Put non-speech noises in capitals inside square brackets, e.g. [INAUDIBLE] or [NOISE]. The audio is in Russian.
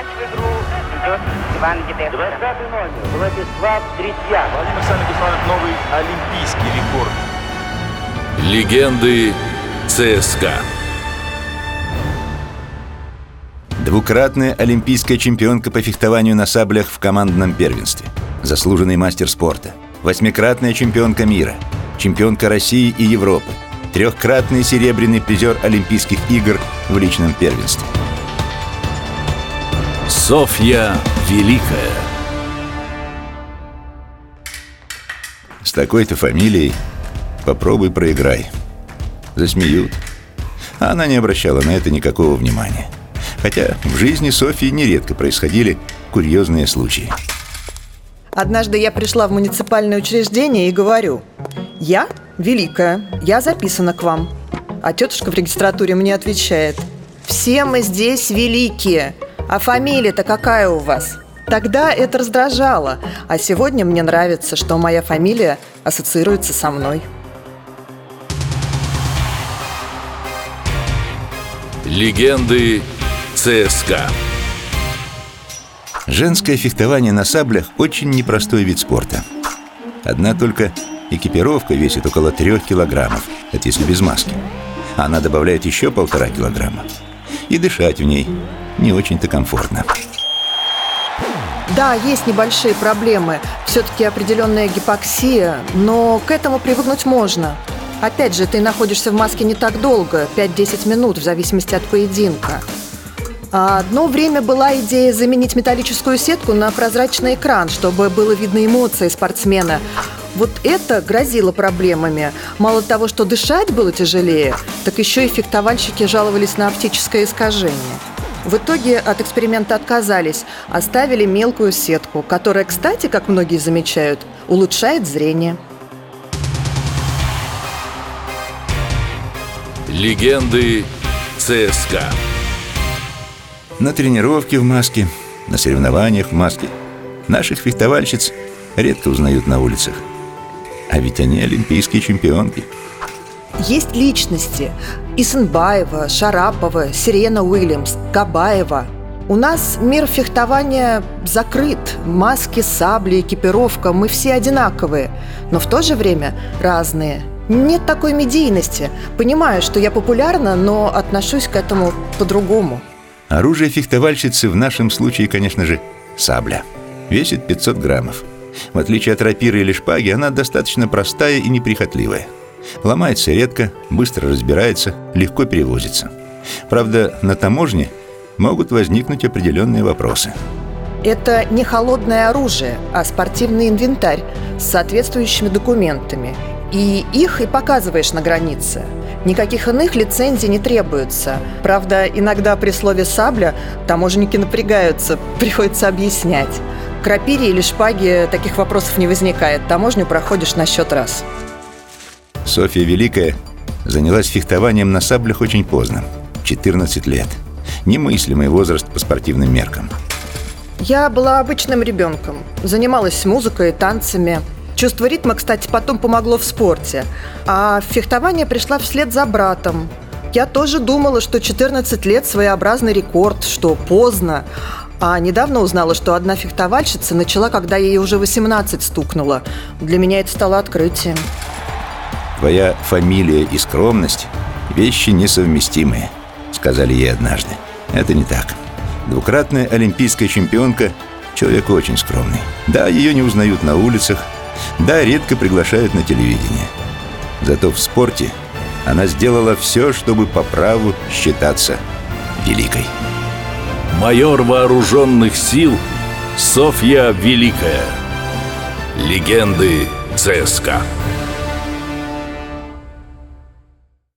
мяч в игру идет Иван Дедевко. 20 номер. Владислав Третьяк. Владимир Александрович установит новый олимпийский рекорд. Легенды ЦСКА. Двукратная олимпийская чемпионка по фехтованию на саблях в командном первенстве. Заслуженный мастер спорта. Восьмикратная чемпионка мира. Чемпионка России и Европы. Трехкратный серебряный призер Олимпийских игр в личном первенстве. Софья Великая. С такой-то фамилией попробуй проиграй. Засмеют. А она не обращала на это никакого внимания. Хотя в жизни Софьи нередко происходили курьезные случаи. Однажды я пришла в муниципальное учреждение и говорю «Я великая, я записана к вам». А тетушка в регистратуре мне отвечает «Все мы здесь великие, а фамилия-то какая у вас?» Тогда это раздражало, а сегодня мне нравится, что моя фамилия ассоциируется со мной. Легенды ЦСКА. Женское фехтование на саблях – очень непростой вид спорта. Одна только экипировка весит около трех килограммов, это если без маски. Она добавляет еще полтора килограмма. И дышать в ней не очень-то комфортно. Да, есть небольшие проблемы, все-таки определенная гипоксия, но к этому привыкнуть можно. Опять же, ты находишься в маске не так долго, 5-10 минут, в зависимости от поединка. Одно время была идея заменить металлическую сетку на прозрачный экран, чтобы было видно эмоции спортсмена. Вот это грозило проблемами. Мало того, что дышать было тяжелее, так еще и фехтовальщики жаловались на оптическое искажение. В итоге от эксперимента отказались, оставили мелкую сетку, которая, кстати, как многие замечают, улучшает зрение. Легенды ЦСКА. На тренировке в маске, на соревнованиях в маске. Наших фехтовальщиц редко узнают на улицах. А ведь они олимпийские чемпионки. Есть личности – Исенбаева, Шарапова, Сирена Уильямс, Габаева. У нас мир фехтования закрыт. Маски, сабли, экипировка – мы все одинаковые, но в то же время разные. Нет такой медийности. Понимаю, что я популярна, но отношусь к этому по-другому. Оружие фехтовальщицы в нашем случае, конечно же, сабля. Весит 500 граммов. В отличие от рапиры или шпаги, она достаточно простая и неприхотливая. Ломается редко, быстро разбирается, легко перевозится. Правда, на таможне могут возникнуть определенные вопросы. Это не холодное оружие, а спортивный инвентарь с соответствующими документами. И их и показываешь на границе. Никаких иных лицензий не требуется. Правда, иногда при слове «сабля» таможенники напрягаются, [LAUGHS] приходится объяснять. К рапире или шпаге таких вопросов не возникает. Таможню проходишь на счет раз. Софья Великая занялась фехтованием на саблях очень поздно. 14 лет. Немыслимый возраст по спортивным меркам. Я была обычным ребенком. Занималась музыкой, танцами. Чувство ритма, кстати, потом помогло в спорте. А в фехтование пришла вслед за братом. Я тоже думала, что 14 лет своеобразный рекорд, что поздно. А недавно узнала, что одна фехтовальщица начала, когда ей уже 18 стукнуло. Для меня это стало открытием. Твоя фамилия и скромность – вещи несовместимые, сказали ей однажды. Это не так. Двукратная олимпийская чемпионка – человек очень скромный. Да, ее не узнают на улицах, да, редко приглашают на телевидение. Зато в спорте она сделала все, чтобы по праву считаться великой. Майор вооруженных сил Софья Великая. Легенды ЦСКА.